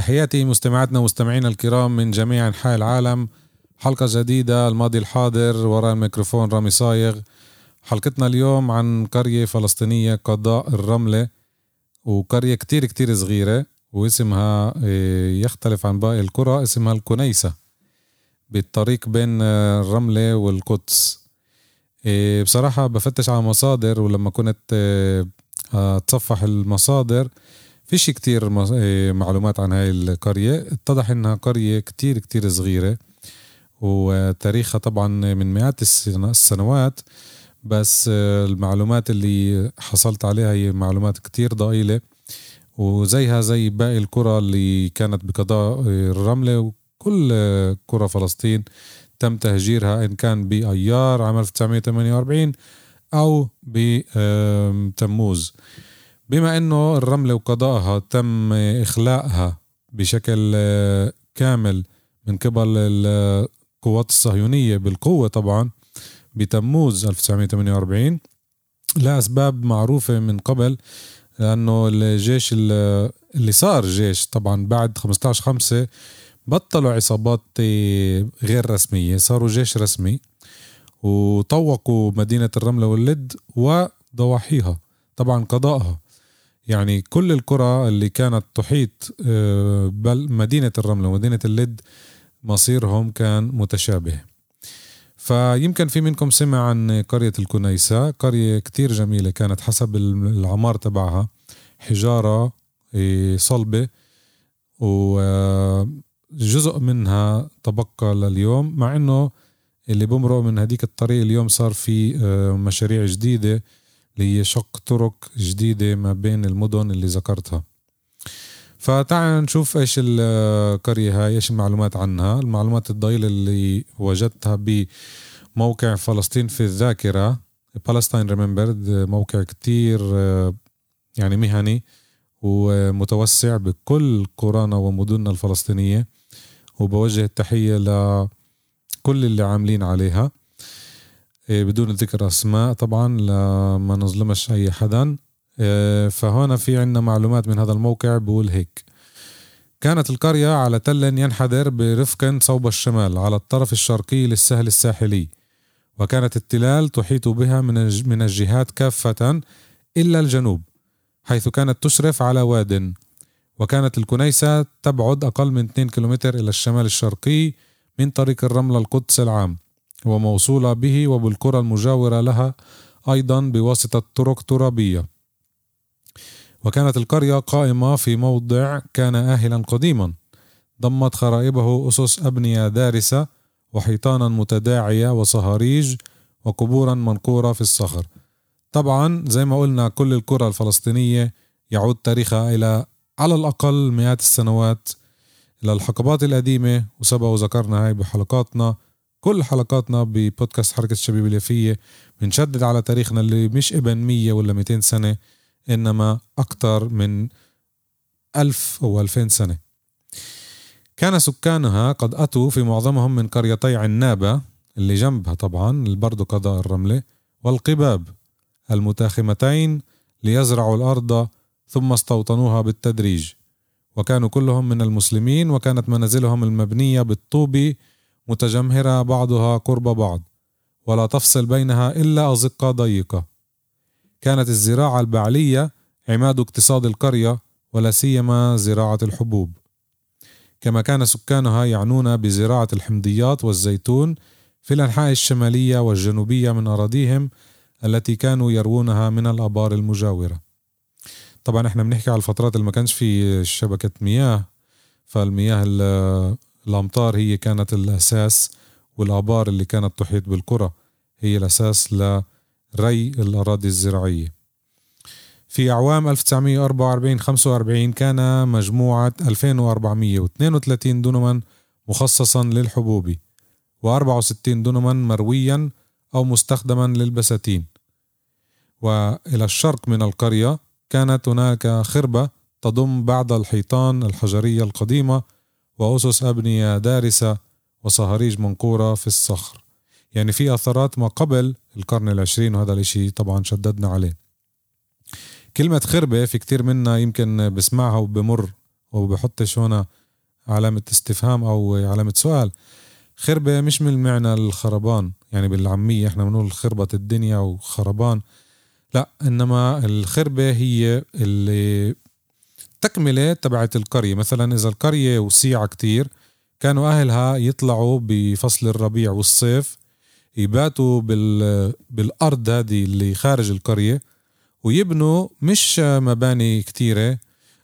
تحياتي مستمعاتنا ومستمعينا الكرام من جميع أنحاء العالم. حلقة جديدة الماضي الحاضر وراء الميكروفون رامي صايغ. حلقتنا اليوم عن قرية فلسطينية قضاء الرملة وقرية كتير كتير صغيرة واسمها إيه، يختلف عن باقي القرى اسمها الكنيسة بالطريق بين الرملة والقدس. إيه، بصراحة بفتش على مصادر ولما كنت أتصفح المصادر فيش كتير معلومات عن هاي القرية. اتضح إنها قرية كتير كتير صغيرة وتاريخها طبعا من مئات السنوات بس المعلومات اللي حصلت عليها هي معلومات كتير ضئيلة وزيها زي باقي القرى اللي كانت بقضاء الرملة وكل قرى فلسطين تم تهجيرها إن كان بأيار عام 1948 أو بتموز بما إنه الرملة وقضائها تم إخلاءها بشكل آه، كامل من قبل القوات الصهيونية بالقوة طبعا بتموز 1948 لأسباب معروفة من قبل لأنه الجيش اللي صار جيش طبعا بعد 15 5 بطلوا عصابات آه، غير رسمية صاروا جيش رسمي وطوقوا مدينة الرملة واللد وضواحيها طبعا قضائها يعني كل القرى اللي كانت تحيط آه، بل مدينة الرملة ومدينة اللد مصيرهم كان متشابه. فيمكن في منكم سمع عن قرية الكنيسة. قرية كتير جميلة كانت حسب العمار تبعها. حجارة آه، صلبة وجزء منها تبقى لليوم مع إنه اللي بمرق من هديك الطريق اليوم صار في آه، مشاريع جديدة. اللي هي شق طرق جديدة ما بين المدن اللي ذكرتها. فتعال نشوف إيش القرية هاي إيش المعلومات عنها. المعلومات الضئيلة اللي وجدتها بموقع فلسطين في الذاكرة. Palestine Remembered موقع كتير يعني مهني ومتوسع بكل قرانا ومدننا الفلسطينية. وبوجه التحية لكل اللي عاملين عليها. بدون ذكر أسماء طبعا لما نظلمش أي حدا. إيه، فهنا في عنا معلومات من هذا الموقع بقول هيك. كانت القرية على تل ينحدر برفق صوب الشمال على الطرف الشرقي للسهل الساحلي وكانت التلال تحيط بها من الجهات كافة إلا الجنوب حيث كانت تشرف على واد وكانت الكنيسة تبعد أقل من 2 كيلومتر إلى الشمال الشرقي من طريق الرملة القدس العام. وموصولة به وبالقرى المجاورة لها أيضا بواسطة طرق ترابية. وكانت القرية قائمة في موضع كان آهلا قديما. ضمت خرائبه أسس أبنية دارسة وحيطانا متداعية وصهاريج وقبورا منقورة في الصخر. طبعا زي ما قلنا كل القرى الفلسطينية يعود تاريخها إلى على الأقل مئات السنوات إلى الحقبات القديمة وسبق وذكرنا هاي بحلقاتنا. كل حلقاتنا ببودكاست حركة الشبيبة اليافية. بنشدد على تاريخنا اللي مش إبن مية ولا 200 سنة إنما أكثر من ألف أو ألفين سنة. كان سكانها قد أتوا في معظمهم من قريتي عنابة اللي جنبها طبعا البرد قضاء الرملة والقباب المتاخمتين ليزرعوا الأرض ثم استوطنوها بالتدريج. وكانوا كلهم من المسلمين وكانت منازلهم المبنية بالطوب متجمهرة بعضها قرب بعض ولا تفصل بينها إلا أزقة ضيقة. كانت الزراعة البعلية عماد اقتصاد القرية ولا سيما زراعة الحبوب. كما كان سكانها يعنون بزراعة الحمضيات والزيتون في الأنحاء الشمالية والجنوبية من أراضيهم التي كانوا يروونها من الآبار المجاورة. طبعا إحنا بنحكي على الفترات اللي ما كانش في شبكة مياه فالمياه الأمطار هي كانت الأساس والآبار اللي كانت تحيط بالقرى هي الأساس لري الأراضي الزراعية. في أعوام 1944 45 كان مجموعة 2432 دنما مخصصا للحبوب و64 دنما مرويا أو مستخدما للبساتين. وإلى الشرق من القرية كانت هناك خربة تضم بعض الحيطان الحجرية القديمة وأسس أبنية دارسة وصهاريج منقورة في الصخر. يعني في أثرات ما قبل القرن العشرين وهذا الإشي طبعا شددنا عليه. كلمة خربة في كتير منا يمكن بسمعها وبمر وبحطش هنا علامة استفهام أو علامة سؤال. خربة مش من المعنى الخربان يعني بالعامية إحنا بنقول خربة الدنيا وخربان. لا إنما الخربة هي اللي تكملة تبعت القرية. مثلا إذا القرية وسيعة كتير كانوا أهلها يطلعوا بفصل الربيع والصيف يباتوا بال... بالأرض هذه اللي خارج القرية ويبنوا مش مباني كتيرة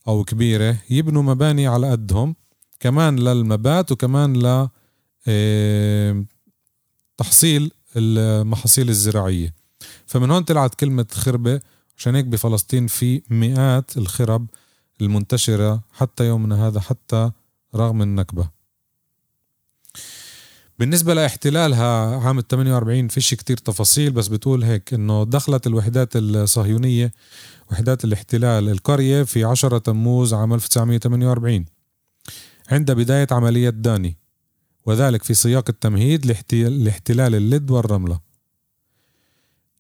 أو كبيرة يبنوا مباني على قدهم كمان للمبات وكمان ل تحصيل المحاصيل الزراعية. فمن هون طلعت كلمة خربة عشان هيك بفلسطين في مئات الخرب المنتشرة حتى يومنا هذا حتى رغم النكبة. بالنسبة لاحتلالها عام 48 فيش كتير تفاصيل بس بتقول هيك إنه دخلت الوحدات الصهيونية وحدات الاحتلال القرية في 10 تموز عام 1948 عند بداية عملية داني وذلك في سياق التمهيد لاحتلال اللد والرملة.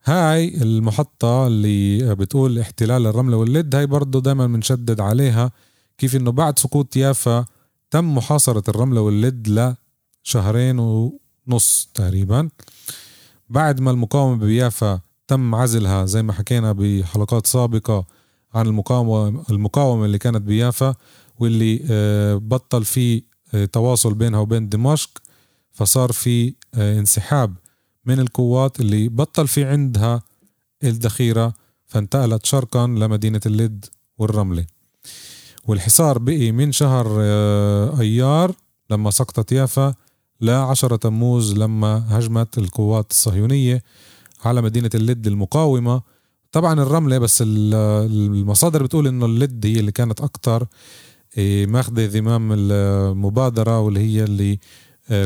هاي المحطة اللي بتقول احتلال الرملة واللد هاي برضه دايما بنشدد عليها كيف إنه بعد سقوط يافا تم محاصرة الرملة واللد لشهرين ونص تقريبا. بعد ما المقاومة بيافا تم عزلها زي ما حكينا بحلقات سابقة عن المقاومة المقاومة اللي كانت بيافا واللي آه، بطل في آه، تواصل بينها وبين دمشق فصار في آه، انسحاب. من القوات اللي بطل في عندها الذخيرة فانتقلت شرقا لمدينة اللد والرملة. والحصار بقي من شهر أيار لما سقطت يافا لعشرة تموز لما هجمت القوات الصهيونية على مدينة اللد المقاومة. طبعا الرملة بس المصادر بتقول إنه اللد هي اللي كانت أكتر إيه، ماخذة زمام المبادرة واللي هي اللي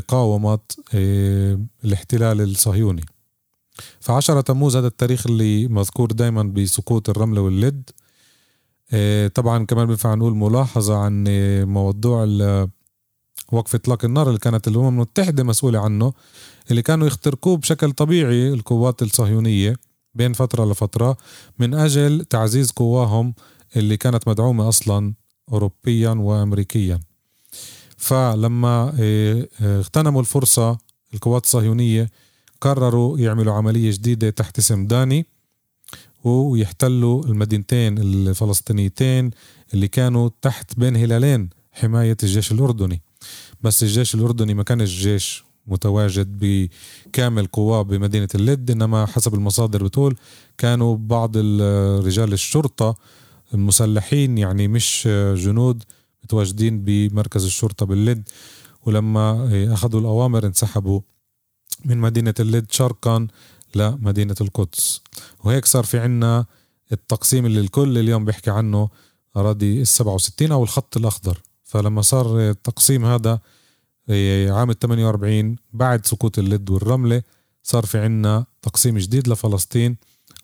قاومت إيه، الاحتلال الصهيوني. فعشرة تموز هذا التاريخ اللي مذكور دايما بسقوط الرملة واللد. طبعا كمان بينفع نقول ملاحظة عن موضوع وقف إطلاق النار اللي كانت الأمم المتحدة مسؤولة عنه اللي كانوا يخترقوه بشكل طبيعي القوات الصهيونية بين فترة لفترة من أجل تعزيز قواهم اللي كانت مدعومة أصلا أوروبيا وأمريكيا. فلما آه، آه، اغتنموا الفرصة القوات الصهيونية قرروا يعملوا عملية جديدة تحت اسم داني ويحتلوا المدينتين الفلسطينيتين اللي كانوا تحت بين هلالين حماية الجيش الأردني. بس الجيش الأردني ما كانش جيش متواجد بكامل قواه بمدينة اللد إنما حسب المصادر بتقول كانوا بعض رجال الشرطة المسلحين يعني مش جنود متواجدين بمركز الشرطة باللد ولما أخذوا الأوامر انسحبوا من مدينة اللد شرقا لمدينة القدس. وهيك صار في عنا التقسيم اللي الكل اليوم بيحكي عنه أراضي السبعة وستين أو الخط الأخضر. فلما صار التقسيم هذا عام 48 بعد سقوط اللد والرملة صار في عنا تقسيم جديد لفلسطين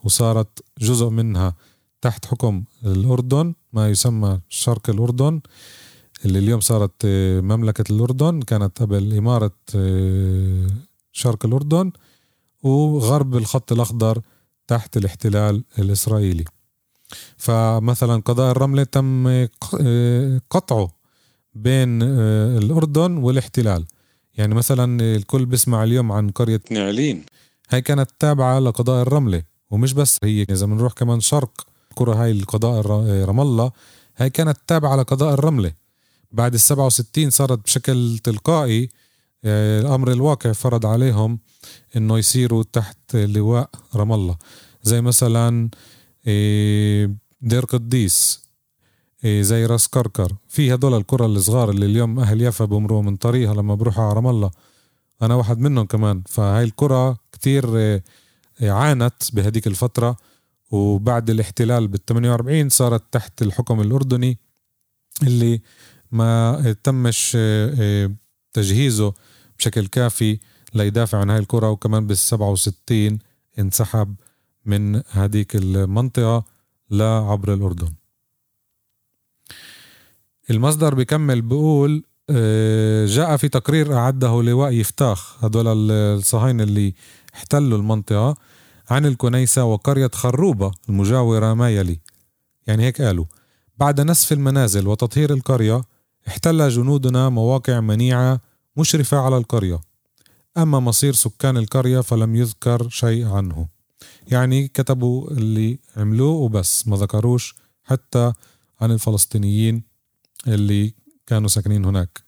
وصارت جزء منها تحت حكم الأردن ما يسمى شرق الأردن اللي اليوم صارت آه، مملكة الأردن كانت قبل إمارة آه، شرق الأردن وغرب الخط الأخضر تحت الاحتلال الإسرائيلي. فمثلا قضاء الرملة تم آه، قطعه بين الأردن والاحتلال. يعني مثلا الكل بيسمع اليوم عن قرية نعلين. هاي كانت تابعة لقضاء الرملة ومش بس هي إذا بنروح كمان شرق الكرة هاي القضاء رام الله هاي كانت تابعة لقضاء الرملة. بعد ال 67 صارت بشكل تلقائي آه، الأمر الواقع فرض عليهم إنه يصيروا تحت لواء رام الله. زي مثلا آه، دير قديس آه، زي راس كركر. في هدول القرى الصغار اللي اليوم أهل يافا بمروا من طريقها لما بروحوا على رام الله. أنا واحد منهم كمان. فهاي القرى كتير عانت بهديك الفترة. وبعد الاحتلال بال 48 صارت تحت الحكم الأردني اللي ما تمش تجهيزه بشكل كافي ليدافع عن هاي الكرة وكمان بال 67 انسحب من هذيك المنطقة لعبر الأردن. المصدر بيكمل بيقول آه، جاء في تقرير أعده لواء يفتاخ هدول الصهاينة اللي احتلوا المنطقة. عن الكنيسة وقرية خروبة المجاورة ما يلي. يعني هيك قالوا. بعد نسف المنازل وتطهير القرية احتل جنودنا مواقع منيعة مشرفة على القرية. أما مصير سكان القرية فلم يذكر شيء عنه. يعني كتبوا اللي عملوه وبس ما ذكروش حتى عن الفلسطينيين اللي كانوا ساكنين هناك.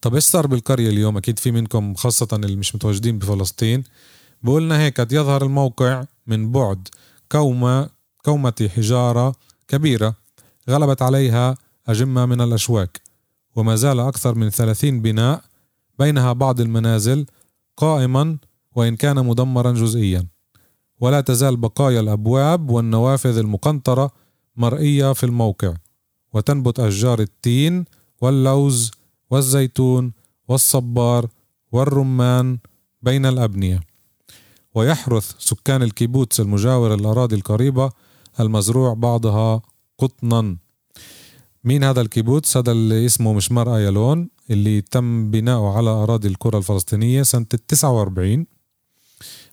طب إيش صار بالقرية اليوم؟ أكيد في منكم خاصة اللي مش متواجدين بفلسطين. بقولنا هيك يظهر الموقع من بعد كومة كومة حجارة كبيرة غلبت عليها أجمة من الأشواك وما زال أكثر من ثلاثين بناء بينها بعض المنازل قائما وإن كان مدمرا جزئيا. ولا تزال بقايا الأبواب والنوافذ المقنطرة مرئية في الموقع وتنبت أشجار التين واللوز والزيتون والصبار والرمان بين الأبنية. ويحرث سكان الكيبوتس المجاور الأراضي القريبة المزروع بعضها قطنا. مين هذا الكيبوتس؟ هذا اللي اسمه مشمار آيالون اللي تم بناؤه على أراضي القرى الفلسطينية سنة 49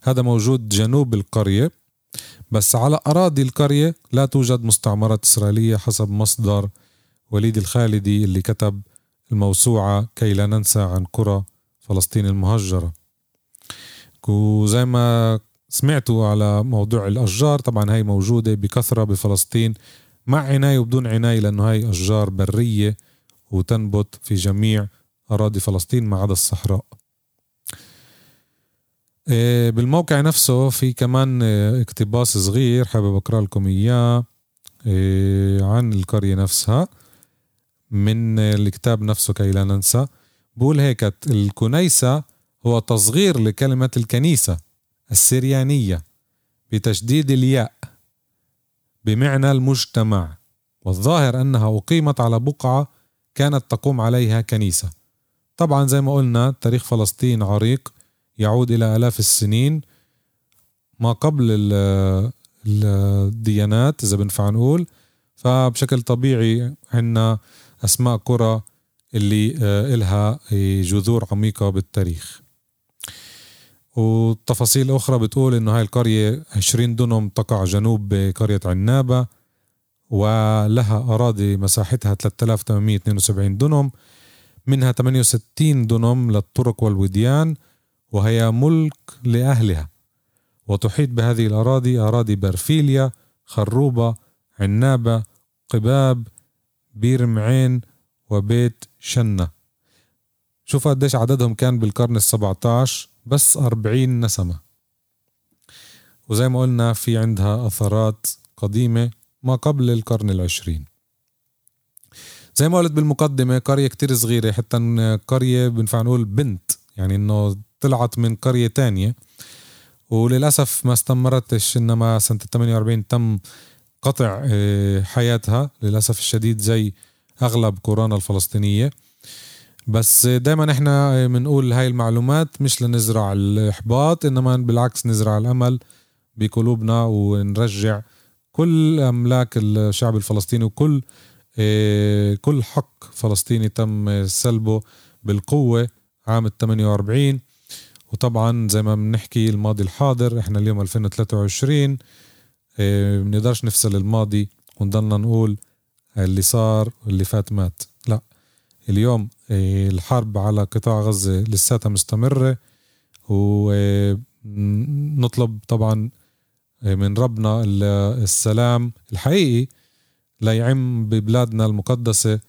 هذا موجود جنوب القرية بس على أراضي القرية لا توجد مستعمرات إسرائيلية حسب مصدر وليد الخالدي اللي كتب الموسوعة كي لا ننسى عن قرى فلسطين المهجرة. وزي ما سمعتوا على موضوع الأشجار طبعا هاي موجودة بكثرة بفلسطين مع عناية وبدون عناية لأنه هاي أشجار برية وتنبت في جميع أراضي فلسطين ما عدا الصحراء. آه، بالموقع نفسه في كمان آه، اقتباس صغير حابب أقرأ لكم إياه آه، عن القرية نفسها من الكتاب نفسه كي لا ننسى. بقول هيك الكنيسة هو تصغير لكلمة الكنيسة السريانية بتشديد الياء بمعنى المجتمع والظاهر أنها أقيمت على بقعة كانت تقوم عليها كنيسة. طبعا زي ما قلنا تاريخ فلسطين عريق يعود إلى آلاف السنين ما قبل الديانات إذا بنفع نقول. فبشكل طبيعي عنا أسماء قرى اللي آه، إلها جذور عميقة بالتاريخ. وتفاصيل أخرى بتقول إنه هاي القرية 20 دنم تقع جنوب قرية عنابة ولها أراضي مساحتها 3872 دنم منها 68 دنم للطرق والوديان وهي ملك لأهلها. وتحيط بهذه الأراضي أراضي برفيليا خروبة عنابة قباب بير معين وبيت شنة. شوف قديش عددهم كان بالقرن السبعة عشر بس أربعين نسمة. وزي ما قلنا في عندها أثرات قديمة ما قبل القرن العشرين. زي ما قلت بالمقدمة قرية كتير صغيرة حتى قرية بنفع نقول بنت يعني إنه طلعت من قرية تانية. وللأسف ما استمرتش إنما سنة 48 تم قطع آه، حياتها. للأسف الشديد زي أغلب قرانا الفلسطينية. بس دائما إحنا بنقول هاي المعلومات مش لنزرع الإحباط إنما بالعكس نزرع الأمل بقلوبنا ونرجع كل أملاك الشعب الفلسطيني وكل آه، كل حق فلسطيني تم سلبه بالقوة عام 48 وطبعا زي ما بنحكي الماضي الحاضر إحنا اليوم 2023 آه، بنقدرش نفصل الماضي ونضلنا نقول اللي صار واللي فات مات. اليوم آه، الحرب على قطاع غزة لساتها مستمرة ونطلب طبعا من ربنا السلام الحقيقي ليعم ببلادنا المقدسة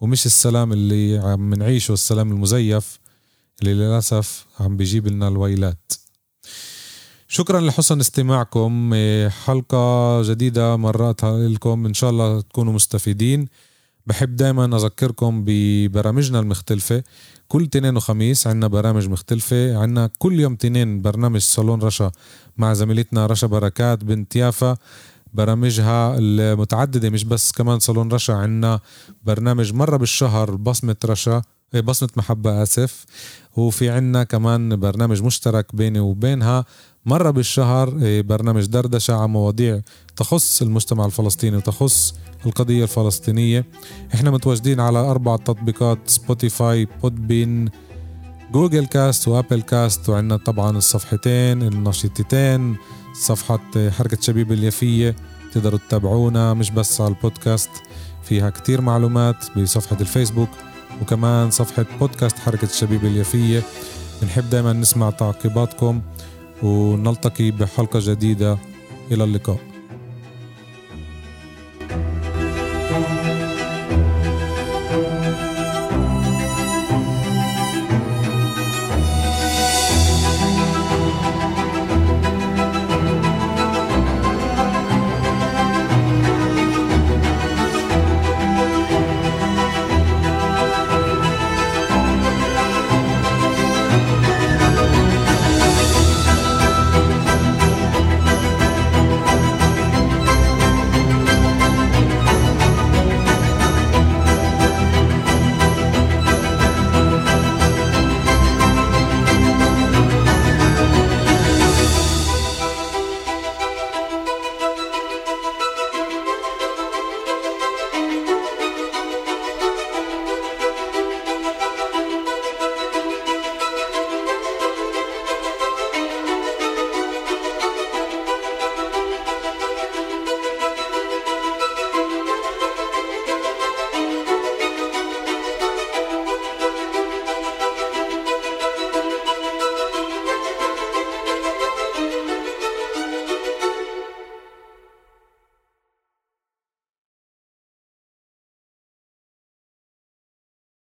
ومش السلام اللي عم نعيشه السلام المزيف اللي للأسف عم بيجيب لنا الويلات. شكرا لحسن استماعكم حلقة جديدة مراتها لكم إن شاء الله تكونوا مستفيدين. بحب دايما أذكركم ببرامجنا المختلفة. كل تنين وخميس عنا برامج مختلفة. عنا كل يوم تنين برنامج صالون رشا مع زميلتنا رشا بركات بنت يافا. برامجها المتعددة مش بس كمان صالون رشا عنا برنامج مرة بالشهر بصمة رشا. بصمة محبة آسف. وفي عنا كمان برنامج مشترك بيني وبينها. مرة بالشهر إيه، برنامج دردشة عن مواضيع تخص المجتمع الفلسطيني وتخص القضية الفلسطينية. إحنا متواجدين على أربع تطبيقات سبوتيفاي بودبين جوجل كاست وأبل كاست. وعندنا طبعا الصفحتين النشيطتين صفحة حركة شبيب اليفية تقدروا تتابعونا مش بس على البودكاست. فيها كتير معلومات بصفحة الفيسبوك. وكمان صفحة بودكاست حركة الشبيب اليفية بنحب دايما نسمع تعقيباتكم ونلتقي بحلقة جديدة. إلى اللقاء.